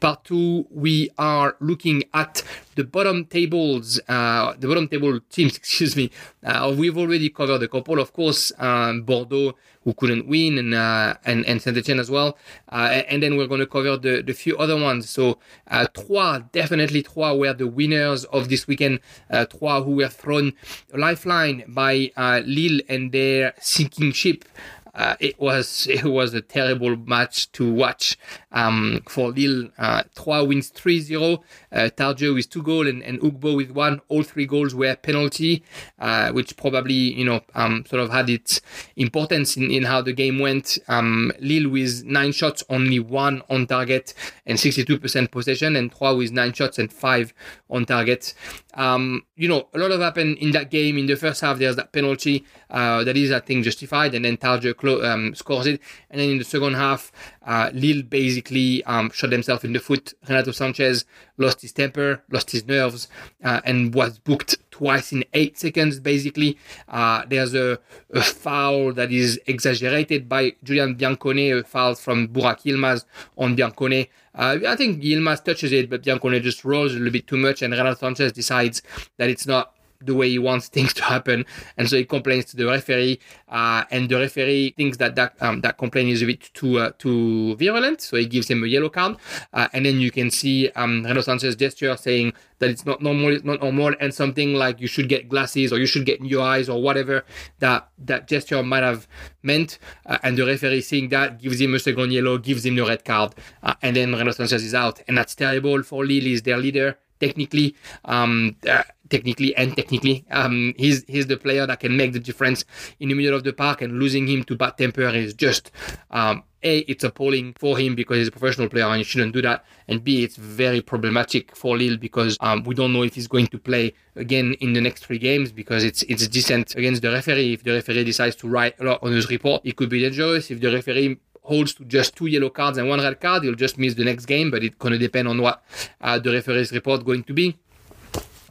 part two, we are looking at the bottom tables, uh, the bottom table teams, excuse me. Uh, we've already covered a couple, of course, um, Bordeaux, who couldn't win, and uh, and, and Saint Etienne as well. Uh, and then we're going to cover the, the few other ones. So uh, Troyes, definitely Troyes were the winners of this weekend. Uh, Troyes who were thrown a lifeline by Lille and their sinking ship. Uh, it was it was a terrible match to watch um, for Lille. Uh, wins 3-0. Uh, Tardieu with two goals and, and Ugbo with one. All three goals were penalty, uh, which probably you know um, sort of had its importance in, in how the game went. Um, Lille with nine shots, only one on target and 62% possession, and Troyes with nine shots and five on target. Um, you know, a lot of happened in that game. In the first half, there's that penalty uh, that is, I think, justified, and then Tardieu clo- um, scores it. And then in the second half, uh, Lille basically um, shot himself in the foot. Renato Sanches lost his temper, lost his nerves, uh, and was booked twice in eight seconds, basically. Uh, there's a, a, foul that is exaggerated by Giulian Biancone, a foul from Burak Yilmaz on Biancone. Uh, I think Yilmaz touches it, but Biancone just rolls a little bit too much, and Renato Sanches decides that it's not the way he wants things to happen, and so he complains to the referee, uh, and the referee thinks that that um, that complaint is a bit too uh, too virulent, so he gives him a yellow card, uh, and then you can see um, Renato Sanches gesture saying that it's not normal, it's not normal, and something like you should get glasses or you should get new eyes or whatever that that gesture might have meant, uh, and the referee seeing that gives him a second yellow, gives him the red card, uh, and then Renato Sanches is out, and that's terrible for Lille. He's their leader technically. Um, uh, technically and technically. Um, he's he's the player that can make the difference in the middle of the park, and losing him to bad temper is just um, a it's appalling for him because he's a professional player and he shouldn't do that, and b it's very problematic for Lille because um, we don't know if he's going to play again in the next three games because it's it's decent against the referee. If the referee decides to write a lot on his report, it could be dangerous. If the referee holds to just two yellow cards and one red card, he'll just miss the next game. But it's going to depend on what uh, the referee's report going to be.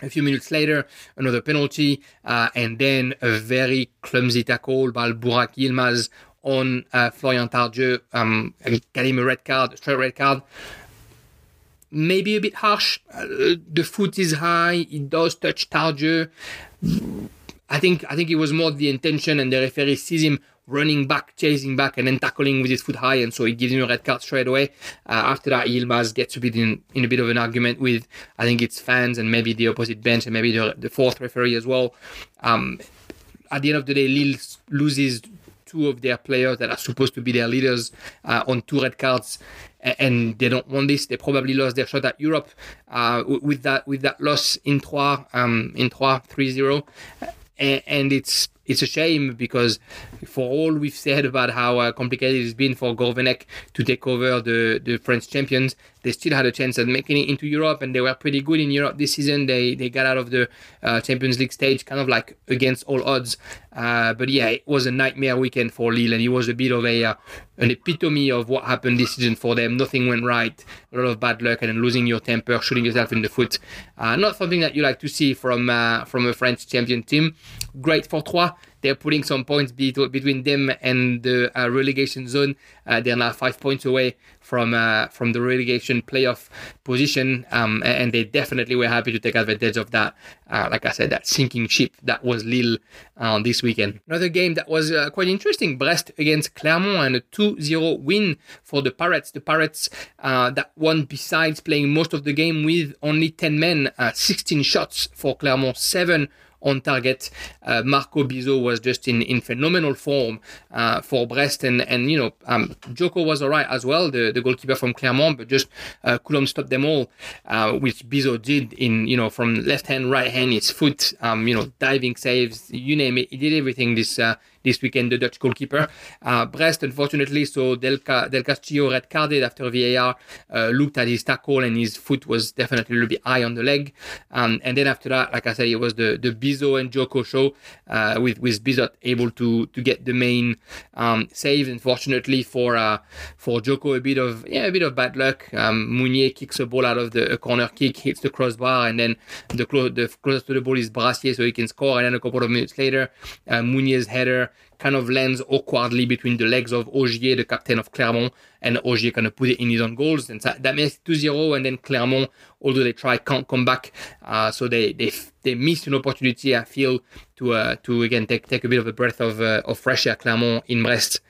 A few minutes later, another penalty, uh, and then a very clumsy tackle by Burak Yilmaz on uh, Florian Tardieu, um, got him a red card, a straight red card. Maybe a bit harsh. Uh, the foot is high. It does touch Tardieu. I think I think it was more the intention, and the referee sees him running back, chasing back, and then tackling with his foot high, and so he gives him a red card straight away. Uh, after that, Yilmaz gets a bit in, in a bit of an argument with, I think it's fans and maybe the opposite bench and maybe the, the fourth referee as well. Um, at the end of the day, Lille loses two of their players that are supposed to be their leaders uh, on two red cards and they don't want this. They probably lost their shot at Europe uh, with that with that loss in Troyes um, in Troyes 3-0 and it's it's a shame because for all we've said about how uh, complicated it's been for Gourvennec to take over the, the French champions, they still had a chance at making it into Europe, and they were pretty good in Europe this season. They they got out of the uh, Champions League stage, kind of like against all odds. Uh, but yeah, it was a nightmare weekend for Lille, and it was a bit of a uh, an epitome of what happened this season for them. Nothing went right, a lot of bad luck, and then losing your temper, shooting yourself in the foot. Uh, not something that you like to see from uh, from a French champion team. Great for Troyes they're putting some points between them and the uh, relegation zone. Uh, they're now five points away from uh, from the relegation playoff position, um, and they definitely were happy to take advantage of that. Uh, like I said, that sinking ship that was Lille uh, this weekend. Another game that was quite interesting: Brest against Clermont, and a 2-0 win for the Pirates. The Pirates that won besides playing most of the game with only 10 men, 16 shots for Clermont, seven on target. Uh, Marco Bizot was just in, in phenomenal form uh, for Brest, and and you know um, Djoco was alright as well, the, the goalkeeper from Clermont, but just uh, couldn't stop them all, uh, which Bizot did in you know from left hand, right hand, his foot, um, you know diving saves, you name it, he did everything this uh, this weekend, the Dutch goalkeeper. Uh, Brest, unfortunately, so Del, Del Castillo red carded after VAR, uh, looked at his tackle and his foot was definitely a little bit high on the leg. Um, and then after that, like I said, it was the, the Bizot and Djoco show uh, with, with Bizot able to, to get the main um, save. Unfortunately for uh, for Djoco, a bit of yeah, a bit of bad luck. Um, Mounié kicks a ball out of the corner kick, hits the crossbar, and then the, clo- the closest to the ball is Brassier, so he can score. And then a couple of minutes later, uh, Mounié's header kind of lands awkwardly between the legs of Ogier, the captain of Clermont, and Ogier kind of put it in his own goals. And that, that makes 2-0, and then Clermont, although they try, can't come back. Uh, so they, they they missed an opportunity, I feel, to uh, to again take take a bit of a breath of uh, of fresh air Clermont in Brest.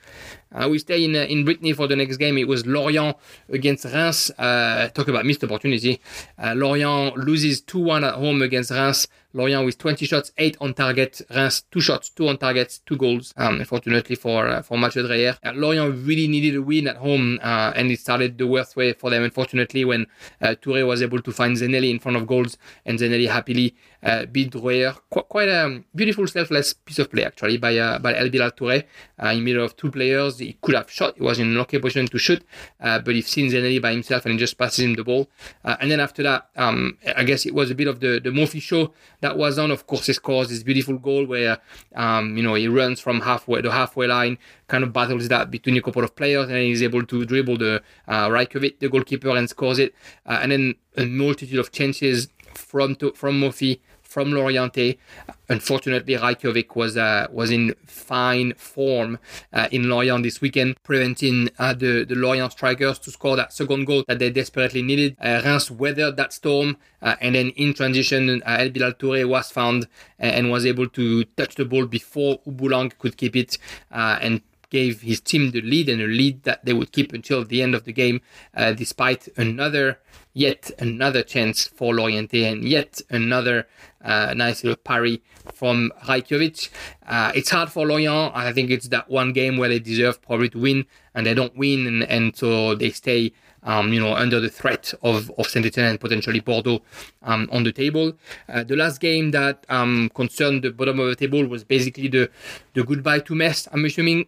Uh, we stay in uh, in Brittany for the next game. It was Lorient against Reims. Uh, talk about missed opportunity. Uh, Lorient loses 2-1 at home against Reims. Lorient with 20 shots, 8 on target. Reims, 2 shots, 2 on target, 2 goals. Um, unfortunately for uh, for Matthieu Dreyer. Uh, Lorient really needed a win at home uh, and it started the worst way for them, unfortunately, when uh, Touré was able to find Zeneli in front of goals and Zeneli happily uh, beat Dreyer. Qu- quite a beautiful, selfless piece of play, actually, by, uh, by El Bilal Touré uh, in middle of two players. He could have shot. He was in an okay position to shoot, uh, but he seen Zeneli by himself and he just passes him the ball. Uh, and then after that, um, I guess it was a bit of the, the Moffi show that was on. Of course, he scores this beautiful goal where, um, you know, he runs from halfway the halfway line, kind of battles that between a couple of players, and he's able to dribble the uh, Rajkovic, the goalkeeper, and scores it. Uh, and then a multitude of chances from to, from Moffi, from Lorienté. Unfortunately, Rajkovic was uh, was in fine form uh, in Lorient this weekend, preventing uh, the, the Lorient strikers to score that second goal that they desperately needed. Uh, Reims weathered that storm, uh, and then in transition, uh, El Bilal Touré was found and, and was able to touch the ball before Uboulang could keep it uh, and gave his team the lead and a lead that they would keep until the end of the game, uh, despite another, yet another chance for Lorienté and yet another uh, nice little parry from Rajkovic. Uh, it's hard for Lorient. I think it's that one game where they deserve probably to win and they don't win, and, and so they stay. Um, you know, under the threat of, of Saint Etienne and potentially Bordeaux um, on the table. Uh, the last game that um, concerned the bottom of the table was basically the, the goodbye to Metz, I'm assuming.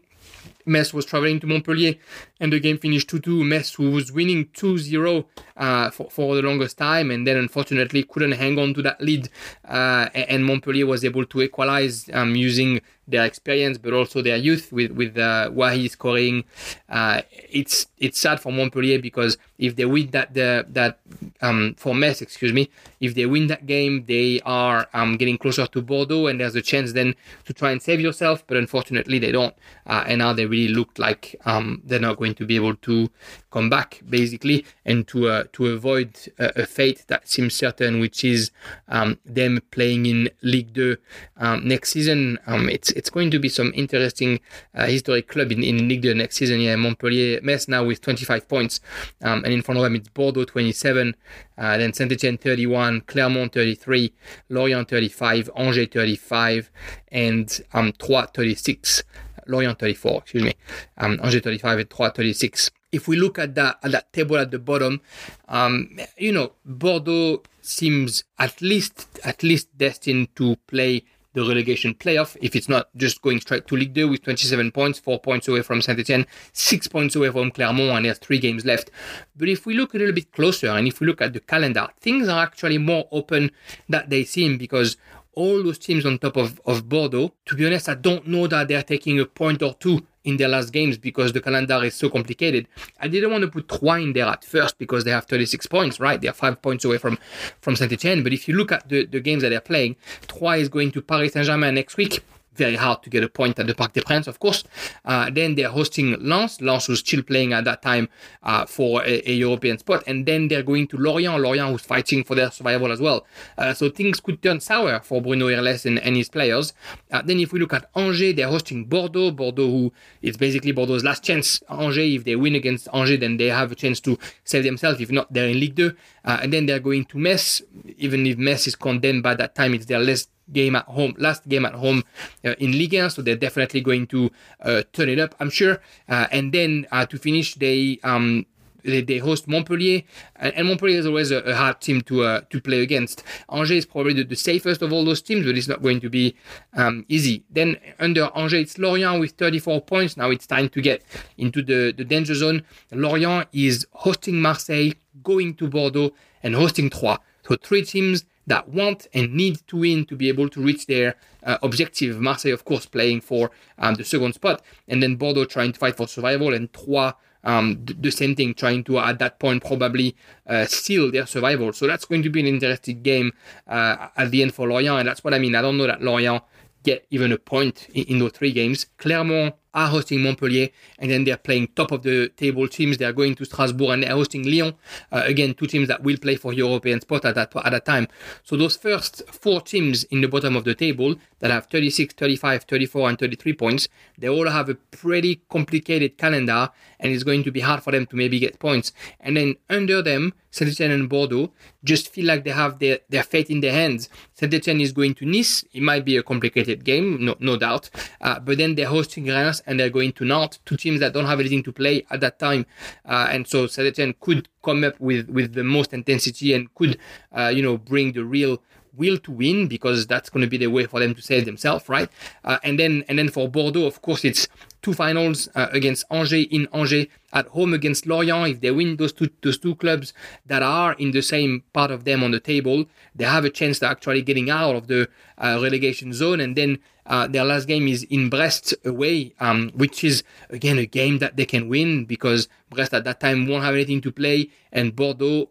Metz was traveling to Montpellier and the game finished 2-2. Metz, who was winning 2-0 uh, for, for the longest time and then unfortunately couldn't hang on to that lead uh, and Montpellier was able to equalize um, using their experience but also their youth with, with uh, Wahi scoring. Uh, it's it's sad for Montpellier because if they win that the, that um, for Metz, excuse me, if they win that game, they are um, getting closer to Bordeaux and there's a chance then to try and save yourself, but unfortunately they don't. Uh, and now they really look like um, they're not going to be able to come back basically and to uh, to avoid a, a fate that seems certain, which is um, them playing in Ligue 2 um, next season. Um, it's it's going to be some interesting uh, historic club in, in Ligue 2 next season. Yeah, Montpellier, Metz now with 25 points, um, and in front of them it's Bordeaux 27, uh, then Saint Etienne 31, Clermont 33, Lorient 35, Angers 35, and um, Troyes 36. Lorient 34, excuse me, um, Angers 35 and Troyes 36. If we look at that at that table at the bottom, um, you know, Bordeaux seems at least at least destined to play the relegation playoff if it's not just going straight to Ligue 2 with 27 points, 4 points away from Saint Etienne, 6 points away from Clermont, and there's 3 games left. But if we look a little bit closer and if we look at the calendar, things are actually more open than they seem because all those teams on top of, of Bordeaux, to be honest, I don't know that they're taking a point or two in their last games because the calendar is so complicated. I didn't want to put Troyes in there at first because they have 36 points, right? They're five points away from, from Saint Etienne. But if you look at the, the games that they're playing, Troyes is going to Paris Saint Germain next week very hard to get a point at the Parc des Princes, of course. Uh, then they're hosting Lens. Lens was still playing at that time uh, for a, a, European spot. And then they're going to Lorient. Lorient who's fighting for their survival as well. Uh, so things could turn sour for Bruno Irles and, and his players. Uh, then if we look at Angers, they're hosting Bordeaux. Bordeaux who is basically Bordeaux's last chance. Angers, if they win against Angers, then they have a chance to save themselves. If not, they're in Ligue 2. Uh, and then they're going to Metz. Even if Metz is condemned by that time, it's their last game at home, last game at home uh, in Ligue 1, so they're definitely going to uh, turn it up, I'm sure. Uh, and then uh, to finish, they um, they, host Montpellier, and, Montpellier is always a, a hard team to uh, to play against. Angers is probably the, the, safest of all those teams, but it's not going to be um, easy. Then under Angers, it's Lorient with 34 points. Now it's time to get into the, the danger zone. Lorient is hosting Marseille, going to Bordeaux, and hosting Troyes. So three teams that want and need to win to be able to reach their uh, objective. Marseille, of course, playing for um, the second spot, and then Bordeaux trying to fight for survival, and Troyes um, the, the same thing, trying to at that point probably uh, seal their survival. So that's going to be an interesting game uh, at the end for Lorient, and that's what I mean. I don't know that Lorient get even a point in, in those three games. Clermont are hosting Montpellier, and then they're playing top of the table teams. They are going to Strasbourg and they're hosting Lyon. Uh, again, two teams that will play for European spot at that at that time. So those first four teams in the bottom of the table that have 36, 35, 34, and 33 points, they all have a pretty complicated calendar, and it's going to be hard for them to maybe get points. And then under them, Saint Etienne and Bordeaux just feel like they have their, their fate in their hands. Saint Etienne is going to Nice. It might be a complicated game, no, no doubt. Uh, but then they're hosting Reims and they're going to Nantes, two teams that don't have anything to play at that time. Uh, and so Saint could come up with, with the most intensity and could, uh, you know, bring the real will to win because that's going to be the way for them to save themselves, right? Uh, and then and then for Bordeaux, of course, it's two finals uh, against Angers in Angers at home against Lorient. If they win those two those two clubs that are in the same part of them on the table, they have a chance to actually getting out of the uh, relegation zone. And then uh, their last game is in Brest away, um, which is again a game that they can win because Brest at that time won't have anything to play, and Bordeaux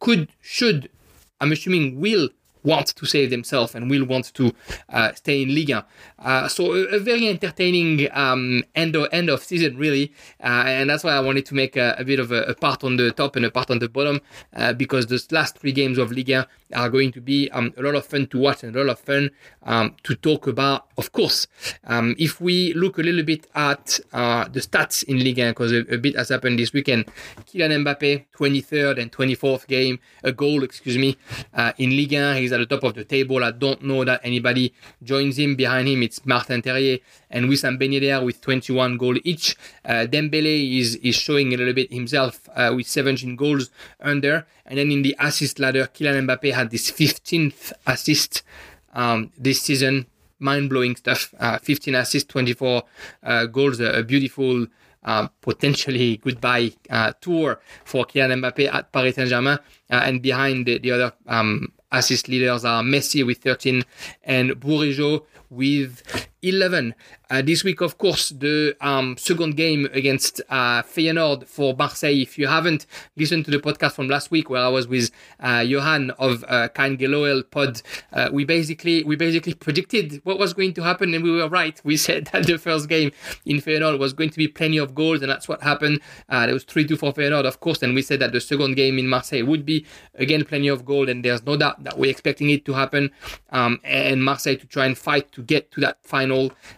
could should I'm assuming will want to save themselves and will want to uh, stay in Liga. Uh, so a, a, very entertaining um, end of end of season really, uh, and that's why I wanted to make a, a bit of a, a, part on the top and a part on the bottom because the last three games of Liga are going to be um, a lot of fun to watch and a lot of fun um, to talk about. Of course, um, if we look a little bit at uh, the stats in Liga, because a, a, bit has happened this weekend, Kylian Mbappe 23rd and 24th game, a goal, excuse me, uh, in Liga. He's at the top of the table. I don't know that anybody joins him. Behind him, it's Martin Terrier and Wissam Ben with 21 goals each. Uh, Dembele is, is showing a little bit himself uh, with 17 goals under. And then in the assist ladder, Kylian Mbappe this 15th assist um, this season. Mind blowing stuff. Uh, 15 assists, 24 uh, goals. A, beautiful uh, potentially goodbye uh, tour for Kylian Mbappe at Paris Saint Germain. Uh, and behind the, the other um, assist leaders are Messi with 13 and Bourigeaud with 11. Uh, this week, of course, the um, second game against uh, Feyenoord for Marseille. If you haven't listened to the podcast from last week, where I was with uh, Johan of uh, Pod, uh, we basically we basically predicted what was going to happen, and we were right. We said that the first game in Feyenoord was going to be plenty of goals, and that's what happened. Uh, there was three two for Feyenoord, of course, and we said that the second game in Marseille would be again plenty of goals, and there's no doubt that we're expecting it to happen, um, and Marseille to try and fight to get to that final.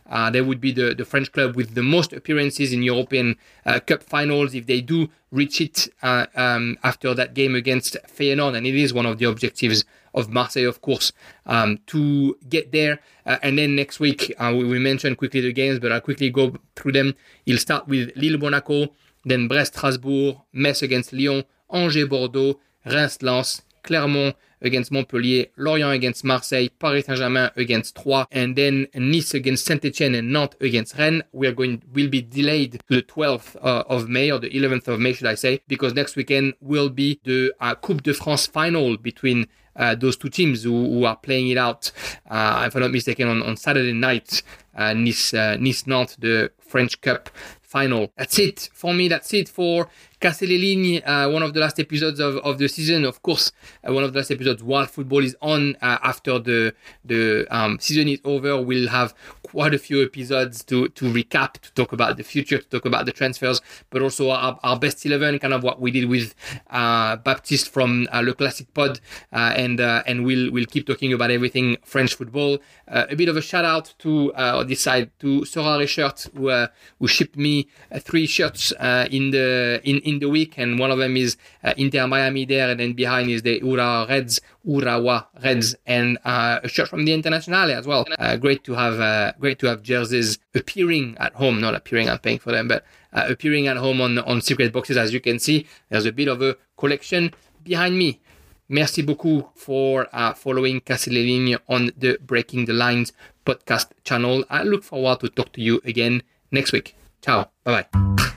Uh, they would be the, the French club with the most appearances in European uh, Cup finals if they do reach it uh, um, after that game against Feyenoord. And it is one of the objectives of Marseille, of course, um, to get there. Uh, and then next week, uh, we will mention quickly the games, but I'll quickly go through them. He'll start with Lille Monaco, then Brest Strasbourg, Metz against Lyon, Angers Bordeaux, Reims Lens, Clermont against Montpellier, Lorient against Marseille, Paris Saint-Germain against Troyes, and then Nice against Saint-Etienne and Nantes against Rennes. We are going will be delayed to the 12th uh, of May or the 11th of May, should I say, because next weekend will be the uh, Coupe de France final between uh, those two teams who, who, are playing it out, uh, if I'm not mistaken, on, on Saturday night, uh, Nice, uh, Nice Nantes, the French Cup final. That's it for me. That's it for Uh, one of the last episodes of, of the season. Of course, uh, one of the last episodes while football is on uh, after the the um, season is over. We'll have quite a few episodes to to recap, to talk about the future, to talk about the transfers, but also our, our best eleven, kind of what we did with uh, Baptiste from uh, Le Classic Pod, uh, and and we'll we'll keep talking about everything French football. A bit of a shout out to this side to Sorare Shirt who who shipped me three shirts in the in in the week, and one of them is uh, Inter Miami there, and then behind is the Ura Reds, Urawa Reds, and uh, a shirt from the Internationale as well. Uh, great to have uh, great to have jerseys appearing at home, not appearing. I'm paying for them, but uh, appearing at home on on secret boxes. As you can see, there's a bit of a collection behind me. Merci beaucoup for uh, following Casser les on the Breaking the Lines podcast channel. I look forward to talk to you again next week. Ciao. Bye bye.